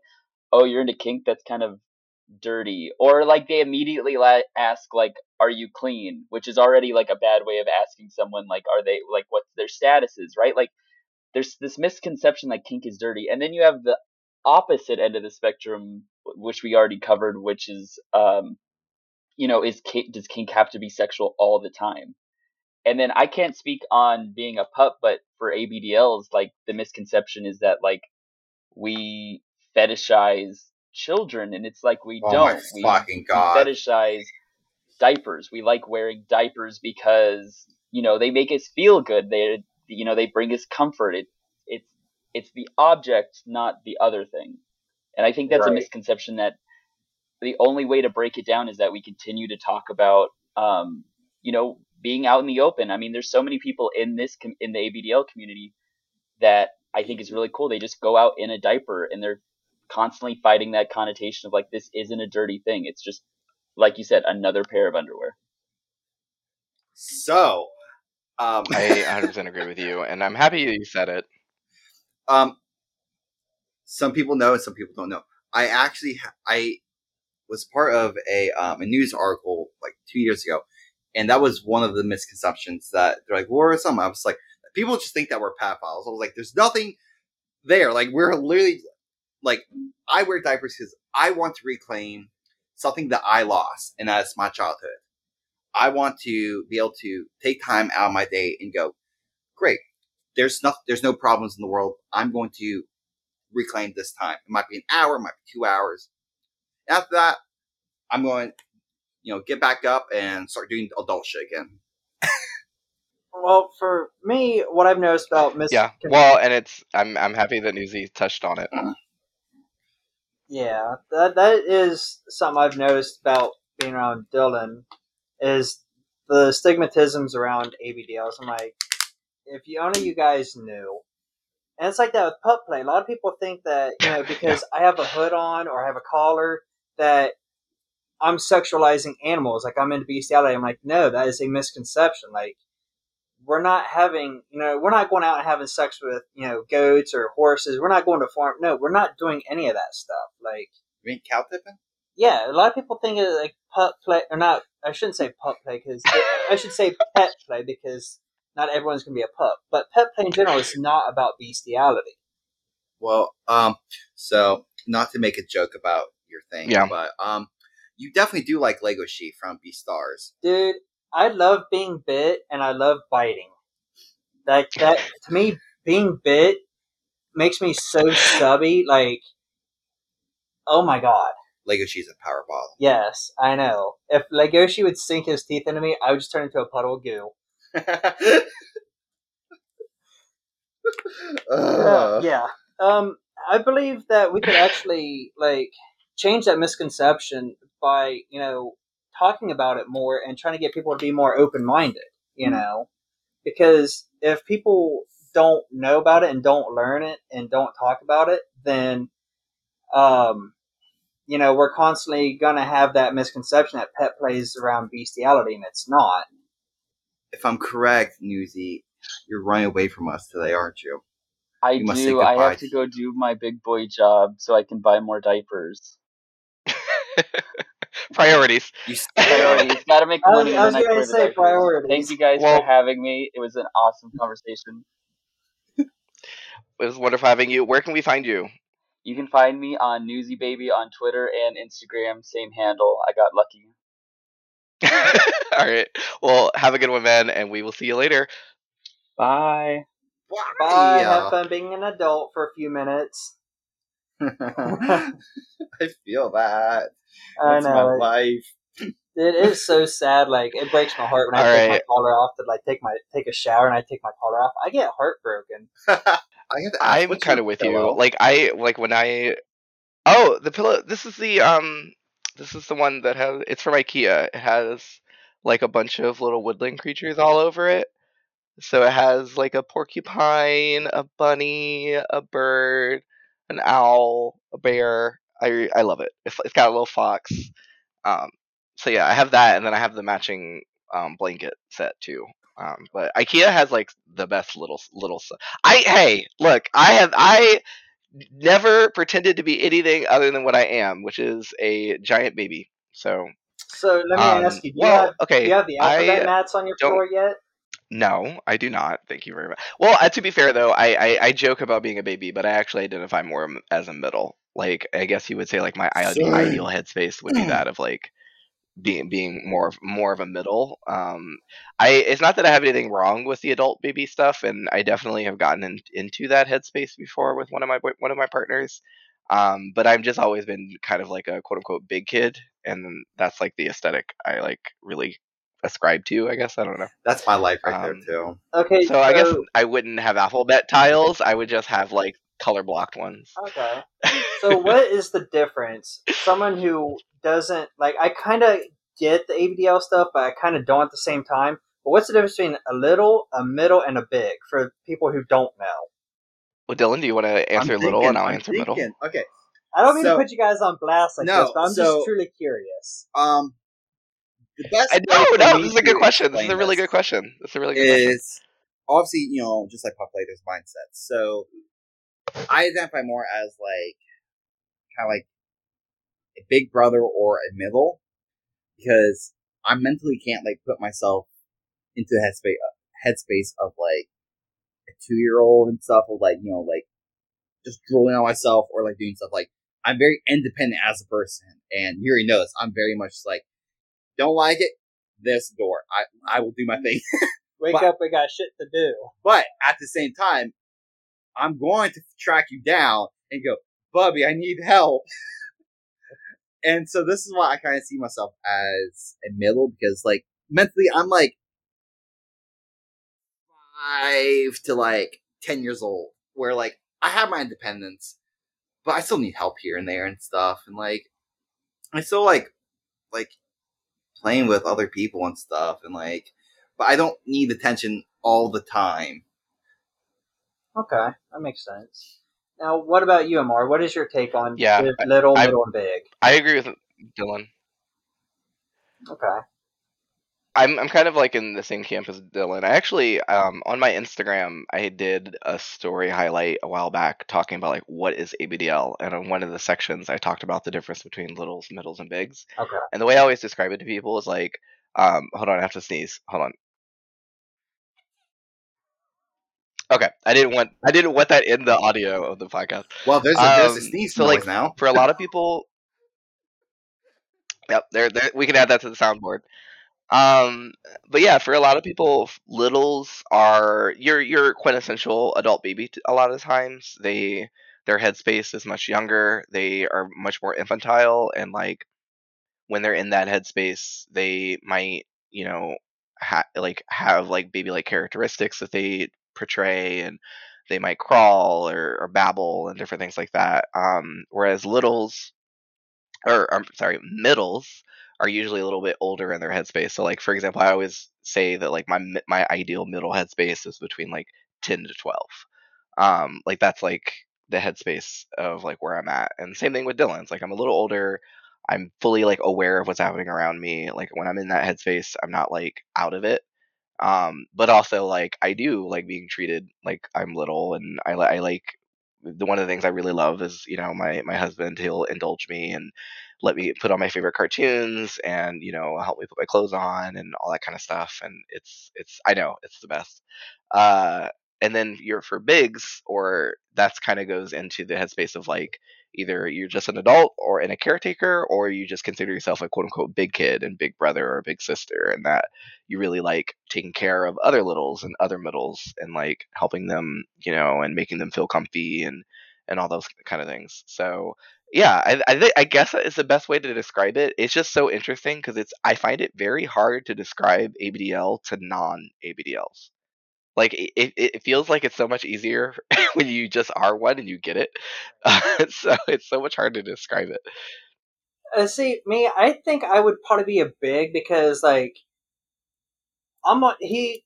Speaker 4: "Oh, you're into kink? That's kind of dirty." Or like they immediately la- ask like, "Are you clean?" which is already like a bad way of asking someone like, "Are they like what's their status is?" right? Like there's this misconception that kink is dirty. And then you have the opposite end of the spectrum which we already covered, which is um you know, is kink, does kink have to be sexual all the time? And then I can't speak on being a pup, but for ABDLs, like the misconception is that like we fetishize children, and it's like we
Speaker 2: Oh
Speaker 4: don't.
Speaker 2: my
Speaker 4: we,
Speaker 2: fucking god!
Speaker 4: fetishize diapers. We like wearing diapers because you know they make us feel good. They you know they bring us comfort. It it's it's the object, not the other thing. And I think that's a misconception that the only way to break it down is that we continue to talk about um, you know being out in the open. I mean, there's so many people in this com- in the ABDL community that I think is really cool. They just go out in a diaper and they're constantly fighting that connotation of like this isn't a dirty thing. It's just like you said, another pair of underwear.
Speaker 2: So, um,
Speaker 3: I 100% agree with you, and I'm happy you said it.
Speaker 2: um, some people know and some people don't know. I actually ha- I was part of a um, a news article like two years ago, and that was one of the misconceptions that they're like, "What are some?" I was like, people just think that we're pedophiles. I was like, "There's nothing there. Like we're literally like I wear diapers because I want to reclaim something that I lost, and that's my childhood. I want to be able to take time out of my day and go, great. There's no, there's no problems in the world. I'm going to reclaim this time. It might be an hour, it might be two hours. After that, I'm going, you know, get back up and start doing adult shit again.
Speaker 1: Well, for me, what I've noticed about Miss
Speaker 3: Yeah. Well, and it's I'm I'm happy that Newsie touched on it. Mm-hmm.
Speaker 1: Yeah, that that is something I've noticed about being around Dillian is the stigmatisms around ABDLs. I'm like, if you only you guys knew. And it's like that with pup play. A lot of people think that, you know, because I have a hood on or I have a collar, that I'm sexualizing animals. Like I'm into bestiality. I'm like, no, that is a misconception. Like, we're not having, you know, we're not going out and having sex with, you know, goats or horses. We're not going to farm. No, we're not doing any of that stuff. Like,
Speaker 2: You mean cow tipping?
Speaker 1: yeah, a lot of people think of like pup play, or not. I shouldn't say pup play because I should say pet play because not everyone's going to be a pup. But pet play in general is not about bestiality.
Speaker 2: Well, um, so not to make a joke about your thing,
Speaker 3: Yeah.
Speaker 2: but um, you definitely do like Legoshi from Beastars.
Speaker 1: Dude, I love being bit and I love biting. Like that to me, being bit makes me so stubby. Like, oh my god.
Speaker 2: Legoshi's a power bottle.
Speaker 1: Yes, I know. If Legoshi would sink his teeth into me, I would just turn into a puddle of goo.
Speaker 2: Ugh.
Speaker 1: yeah. Um, I believe that we could actually like change that misconception by you know talking about it more and trying to get people to be more open minded. You know, because if people don't know about it and don't learn it and don't talk about it, then um, you know we're constantly gonna have that misconception that pet plays around bestiality and it's not.
Speaker 2: If I'm correct, Newsie, you're running away from us today, aren't you?
Speaker 4: I
Speaker 2: You
Speaker 4: do. I have to
Speaker 2: to-
Speaker 4: go do my big boy job so I can buy more diapers.
Speaker 3: Priorities.
Speaker 2: You s-
Speaker 4: Priorities. Gotta make
Speaker 1: I
Speaker 4: money.
Speaker 1: I
Speaker 4: and
Speaker 1: was gonna say
Speaker 4: diapers.
Speaker 1: priorities.
Speaker 4: Thank you guys
Speaker 3: Well-
Speaker 4: for having me. It was an awesome conversation.
Speaker 3: It was wonderful having you. Where can we find you?
Speaker 4: You can find me on Newsie Baby on Twitter and Instagram. Same handle. I got lucky.
Speaker 3: All right. Well, have a good one, man, and we will see you later.
Speaker 4: Bye.
Speaker 1: Bye.
Speaker 2: Yeah.
Speaker 1: Have fun being an adult for a few minutes.
Speaker 2: I feel that.
Speaker 1: I
Speaker 2: That's my
Speaker 1: know.
Speaker 2: life.
Speaker 1: It is so sad. Like it breaks my heart when I
Speaker 3: All
Speaker 1: take my collar off to like take my take a shower and I take my collar off. I get heartbroken.
Speaker 2: I have to ask,
Speaker 3: I'm kind of with
Speaker 2: pillow?
Speaker 3: you. Like I like when I Oh, the pillow this is the um this is the one that has it's from IKEA. It has like a bunch of little woodland creatures all over it. So it has like a porcupine, a bunny, a bird, an owl, a bear. I I love it. It's, it's got a little fox. Um, so yeah, I have that, and then I have the matching um, blanket set too. Um, but IKEA has like the best little little. I hey, look, I have I never pretended to be anything other than what I am, which is a giant baby. So
Speaker 1: So let me
Speaker 3: um,
Speaker 1: ask you: Do you,
Speaker 3: well,
Speaker 1: have,
Speaker 3: okay,
Speaker 1: do you have the alphabet
Speaker 3: I
Speaker 1: mats on your floor yet?
Speaker 3: No, I do not. Thank you very much. Well, uh, to be fair though, I, I I joke about being a baby, but I actually identify more as a middle. Like I guess you would say like my ide- ideal headspace would be that of like being being more of more of a middle. Um, I it's not that I have anything wrong with the adult baby stuff, and I definitely have gotten in, into that headspace before with one of my one of my partners. Um, but I've just always been kind of like a quote unquote big kid, and that's like the aesthetic I like really ascribe to. I guess I don't know.
Speaker 2: That's my life right there
Speaker 3: Um,
Speaker 2: too.
Speaker 1: Okay,
Speaker 3: So I guess I wouldn't have alphabet tiles. I would just have like color blocked ones.
Speaker 1: Okay. So what is the difference? Someone who doesn't like I kind of get the ABDL stuff, but I kind of don't at the same time. But what's the difference between a little, a middle, and a big for people who don't know?
Speaker 3: Well, Dillian, do you want to answer
Speaker 2: I'm
Speaker 3: little and I'll
Speaker 2: I'm
Speaker 3: answer middle?
Speaker 2: Okay.
Speaker 1: I don't mean
Speaker 2: So-
Speaker 1: to put you guys on blast like
Speaker 2: No,
Speaker 1: this, but I'm
Speaker 2: so-
Speaker 1: just truly curious.
Speaker 2: Um, the best.
Speaker 3: I,
Speaker 2: way
Speaker 3: no, no, this is a good question. This is a really good question. This is a really good question.
Speaker 2: Is obviously you know just like pop players mindset. So I identify more as like kind of like a big brother or a middle because I mentally can't like put myself into the headspace headspace of like a two year old and stuff of like you know like just drooling on myself or like doing stuff like I'm very independent as a person and you already know this I'm very much like don't like it this door I I will do my mm. thing
Speaker 1: Wake
Speaker 2: but-
Speaker 1: up, we got shit to do.
Speaker 2: but at the same time, I'm going to track you down and go, Bubby, I need help. and so this is why I kind of see myself as a middle because, like, mentally, I'm like five to like 10 years old, where, like, I have my independence, but I still need help here and there and stuff. And, like, I still like, like, playing with other people and stuff. And, like, but I don't need attention all the time.
Speaker 1: Okay, that makes sense. Now, what about you, Amour? What is your take on
Speaker 3: Yeah,
Speaker 1: the little,
Speaker 3: I-
Speaker 1: middle, and big?
Speaker 3: I agree with Dillian.
Speaker 1: Okay.
Speaker 3: I'm I'm kind of like in the same camp as Dillian. I actually um on my Instagram I did a story highlight a while back talking about like what is ABDL and on one of the sections I talked about the difference between littles, middles and bigs.
Speaker 1: Okay.
Speaker 3: And the way I always describe it to people is like um hold on, I have to sneeze. Hold on. Okay, I didn't want I didn't want that in the audio of the podcast.
Speaker 2: Well, there's a, there's a
Speaker 3: Um,
Speaker 2: sneeze
Speaker 3: so, like,
Speaker 2: now.
Speaker 3: for a lot of people yep there, there we can add that to the soundboard um but yeah for a lot of people littles are your your quintessential adult baby A lot of times. They their headspace is much younger. They are much more infantile and like when they're in that headspace they might you know ha- like have like baby like characteristics that they portray and they might crawl or, or babble and different things like that. Um whereas littles or I'm sorry, middles are usually a little bit older in their headspace. So like for example, I always say that like my my ideal middle headspace is between like 10 to 12. Um like that's like the headspace of like where I'm at. And same thing with Dillian's. Like I'm a little older. I'm fully like aware of what's happening around me. Like when I'm in that headspace, I'm not like out of it. Um but also like I do like being treated like I'm little and I I like the one of the things I really love is you know my my husband he'll indulge me and let me put on my favorite cartoons and you know help me put my clothes on and all that kind of stuff and it's it's I know it's the best. Uh, and then you're for bigs or that's kind of goes into the headspace of like either you're just an adult or in a caretaker or you just consider yourself a quote unquote big kid and big brother or big sister and that you really like taking care of other littles and other middles and like helping them you know and making them feel comfy and and all those kind of things. So yeah i i, thi- I guess that is the best way to describe it. It's just so interesting because it's i find it very hard to describe abdl to non abdls like it, it, feels like it's so much easier when you just are one and you get it so it's so much harder to describe it
Speaker 1: Uh, see, me, I think I would probably be a big because, like, I'm a, he,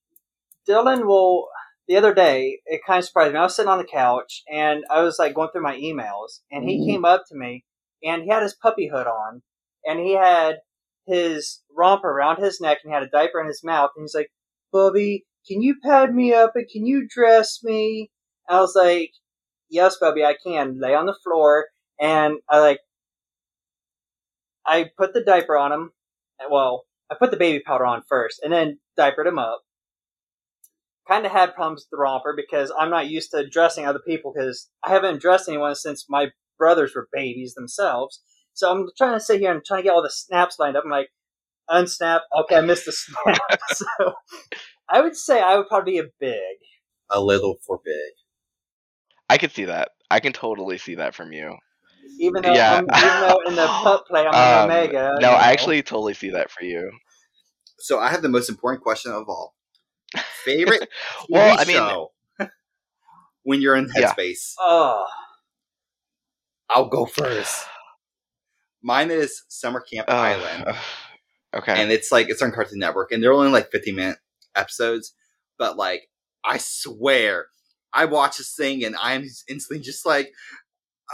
Speaker 1: Dillian will, the other day, it kind of surprised me. I was sitting on the couch and I was like going through my emails, and he
Speaker 2: Mhm.
Speaker 1: came up to me and he had his puppy hood on, and he had his romper around his neck and he had a diaper in his mouth, and he's like, "Bubby, can you pad me up and can you dress me?" I was like, "Yes, Bubby, I can." Lay on the floor, and I like, I put the diaper on him. Well, I put the baby powder on first, and then diapered him up kind of had problems with the romper because I'm not used to dressing other people because I haven't dressed anyone since my brothers were babies themselves. So I'm trying to sit here and trying to get all the snaps lined up. I'm like, unsnap. Okay, I missed the snap. so I would say I would probably be a big.
Speaker 2: A little for big.
Speaker 3: I could see that. I can totally see that from you.
Speaker 1: Even though,
Speaker 3: Yeah.
Speaker 1: I'm, even though in the pup play I'm
Speaker 3: Um,
Speaker 1: an omega.
Speaker 3: no,
Speaker 1: you know.
Speaker 3: I actually totally see that for you.
Speaker 2: So I have the most important question of all. Favorite TV
Speaker 3: Well, I mean-
Speaker 2: show when you're in
Speaker 3: Yeah.
Speaker 2: headspace.
Speaker 1: Oh,
Speaker 2: I'll go first. Mine is Summer Camp
Speaker 3: Ugh,
Speaker 2: Island.
Speaker 3: okay.
Speaker 2: and it's like it's on Cartoon Network, and they're only like 15 minute episodes. But like, I swear, I watch this thing and I'm instantly just like,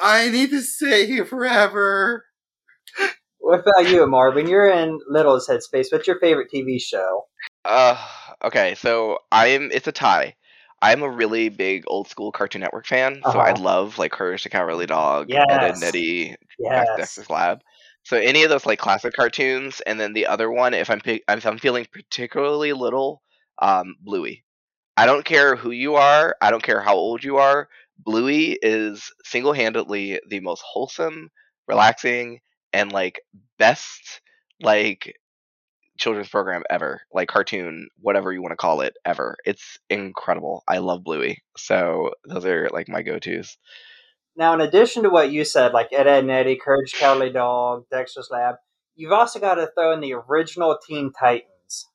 Speaker 2: I need to stay here forever.
Speaker 1: what about you, Marvin? You're in Little's headspace, what's your favorite TV show?
Speaker 3: Uh, okay, so I'm. It's a tie. I'm a really big old school Cartoon Network fan, so I
Speaker 1: Uh-huh.
Speaker 3: love like Courage the Cowardly Dog, Ed, Ed and Eddie,
Speaker 1: Yes.
Speaker 3: Dexter's Lab. So any of those like classic cartoons, and then the other one, if I'm pick, if I'm feeling particularly little, um, Bluey. I don't care who you are. I don't care how old you are. Bluey is single handedly the most wholesome, relaxing, and like best like children's program ever, like cartoon, whatever you want to call it, ever. It's incredible. I love Bluey. So those are like my go tos.
Speaker 1: Now, in addition to what you said, like Ed, Ed and Eddie, Courage Cowardly Dog, Dexter's Lab, you've also got to throw in the original Teen Titans.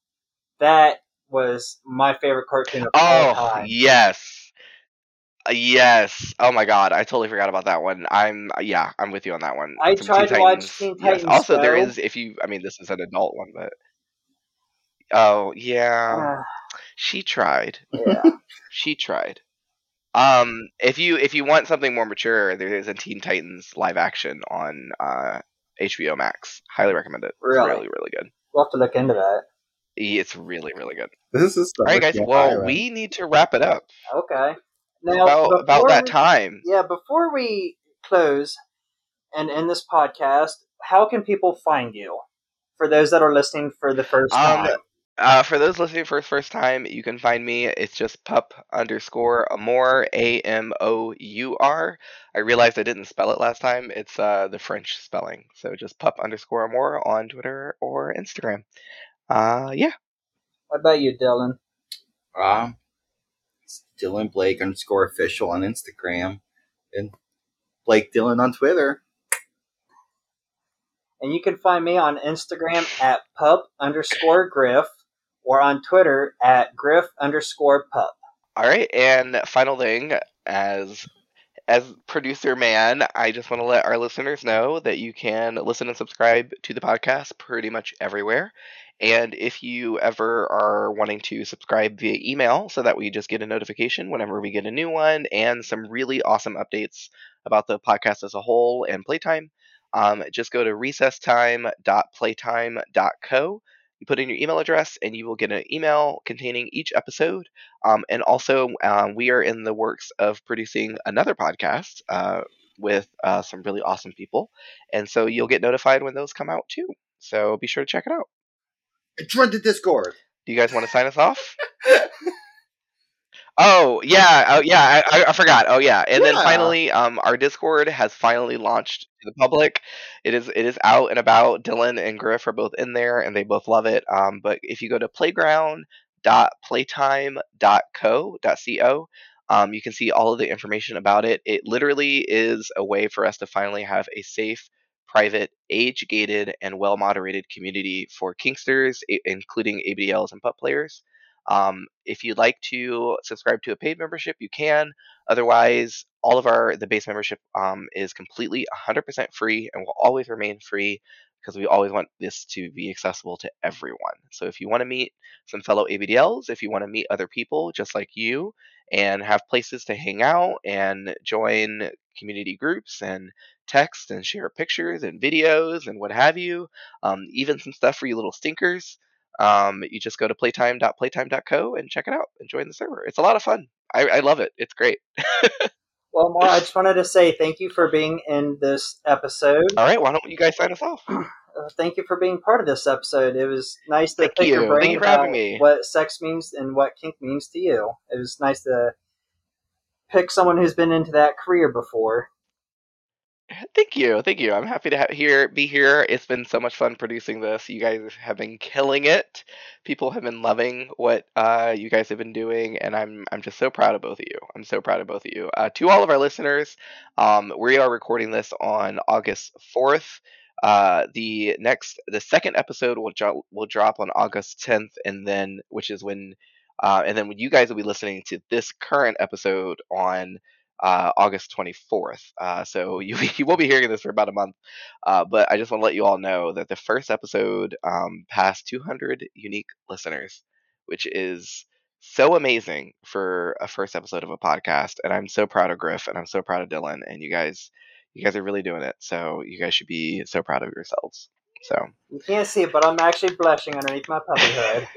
Speaker 1: That was my favorite cartoon of all
Speaker 3: Oh
Speaker 1: time.
Speaker 3: yes, Uh, yes. Oh my god, I totally forgot about that one. I'm yeah, I'm with you on that one.
Speaker 1: I
Speaker 3: Some
Speaker 1: tried to watch Teen
Speaker 3: yes.
Speaker 1: Titans
Speaker 3: Also, there
Speaker 1: Go.
Speaker 3: if you. I mean, this is an adult one, but oh yeah,
Speaker 1: Ah,
Speaker 3: she tried.
Speaker 1: yeah.
Speaker 3: She tried. Um, if you if you want something more mature, there is a Teen Titans live action on uh, HBO Max. Highly recommend it. It's
Speaker 1: Really?
Speaker 3: really really good.
Speaker 1: We'll have to look into that.
Speaker 3: It's really really good.
Speaker 2: This is
Speaker 3: All right, guys. Well, we need to wrap it up.
Speaker 1: Okay. Now,
Speaker 3: about about that
Speaker 1: we-
Speaker 3: time.
Speaker 1: Yeah, before we close and end this podcast, how can people find you? For those that are listening for the first
Speaker 3: Um,
Speaker 1: time.
Speaker 3: Uh, for those listening for the first time, you can find me. It's just pup underscore amour, A M O U R. I realized I didn't spell it last time. It's uh, the French spelling. So just pup underscore amour on Twitter or Instagram. Uh, yeah.
Speaker 1: What about you, Dillian?
Speaker 2: Um, it's Dillian Blake underscore official on Instagram, and Blake Dillian on Twitter.
Speaker 1: And you can find me on Instagram at pup underscore griff or on Twitter at griff underscore pup.
Speaker 3: All right. And final thing, as as producer man, I just want to let our listeners know that you can listen and subscribe to the podcast pretty much everywhere. And if you ever are wanting to subscribe via email so that we just get a notification whenever we get a new one and some really awesome updates about the podcast as a whole and PlayTyme, um, just go to recesstyme.playtyme.co. You put in your email address and you will get an email containing each episode. Um, and also, um, we are in the works of producing another podcast uh, with uh, some really awesome people. And so you'll get notified when those come out too. So be sure to check it out.
Speaker 2: Join the Discord.
Speaker 3: Do you guys want to sign us off? Oh yeah, oh yeah, I, I- I forgot. Oh yeah, and then finally, um, our Discord has finally launched to the public. It is it is out and about. Dillian and Griff are both in there, and they both love it. Um, but if you go to playground.playtyme.co.co, um, you can see all of the information about it. It literally is a way for us to finally have a safe, private, age-gated, and well-moderated community for Kinksters, including ABDLs and pup players. Um, if you'd like to subscribe to a paid membership, you can. Otherwise, all of our the base membership um, is completely 100% free and will always remain free because we always want this to be accessible to everyone. So if you want to meet some fellow ABDLs, if you want to meet other people just like you and have places to hang out and join community groups and text and share pictures and videos and what have you, um, even some stuff for you little stinkers, um, you just go to playtime.playtyme.co and check it out and join the server. It's a lot of fun. I, I love it. It's great.
Speaker 1: Well, Mar, I just wanted to say thank you for being in this episode.
Speaker 3: All right, why don't you guys sign us off?
Speaker 1: Uh, thank you for being part of this episode. It was nice to
Speaker 3: Thank
Speaker 1: pick your brain
Speaker 3: you
Speaker 1: about
Speaker 3: me.
Speaker 1: what sex means and what kink means to you. It was nice to pick someone who's been into that career before.
Speaker 3: Thank you, thank you. I'm happy to ha- here be here. It's been so much fun producing this. You guys have been killing it. People have been loving what uh, you guys have been doing, and I'm I'm just so proud of both of you. I'm so proud of both of you. Uh, to all of our listeners, um, we are recording this on August 4th. Uh, the next, the second episode will jo- will drop on August 10th, and then which is when, uh, and then when you guys will be listening to this current episode on uh, August 24th. Uh, so you, you will be hearing this for about a month. Uh, but I just want to let you all know that the first episode um, passed 200 unique listeners, which is so amazing for a first episode of a podcast. And I'm so proud of Griff and I'm so proud of Dillian. And you guys, you guys are really doing it. So you guys should be so proud of yourselves. So,
Speaker 1: You can't see it, but I'm actually blushing underneath my puppy hood.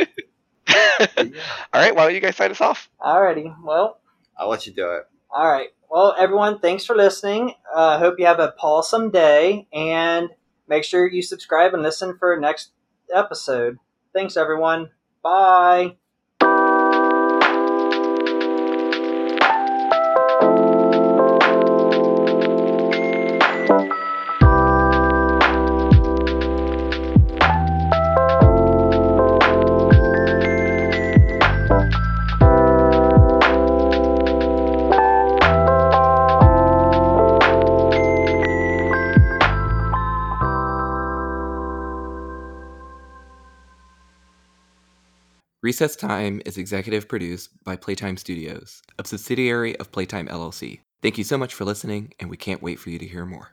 Speaker 3: all right, why don't you guys sign us off?
Speaker 1: Alrighty, well,
Speaker 2: I'll let you do it.
Speaker 1: All right. Well, everyone, thanks for listening. I uh, hope you have a pawsome day, and make sure you subscribe and listen for next episode. Thanks, everyone. Bye.
Speaker 5: Recess Tyme is executive produced by PlayTyme Studios, a subsidiary of PlayTyme LLC. Thank you so much for listening, and we can't wait for you to hear more.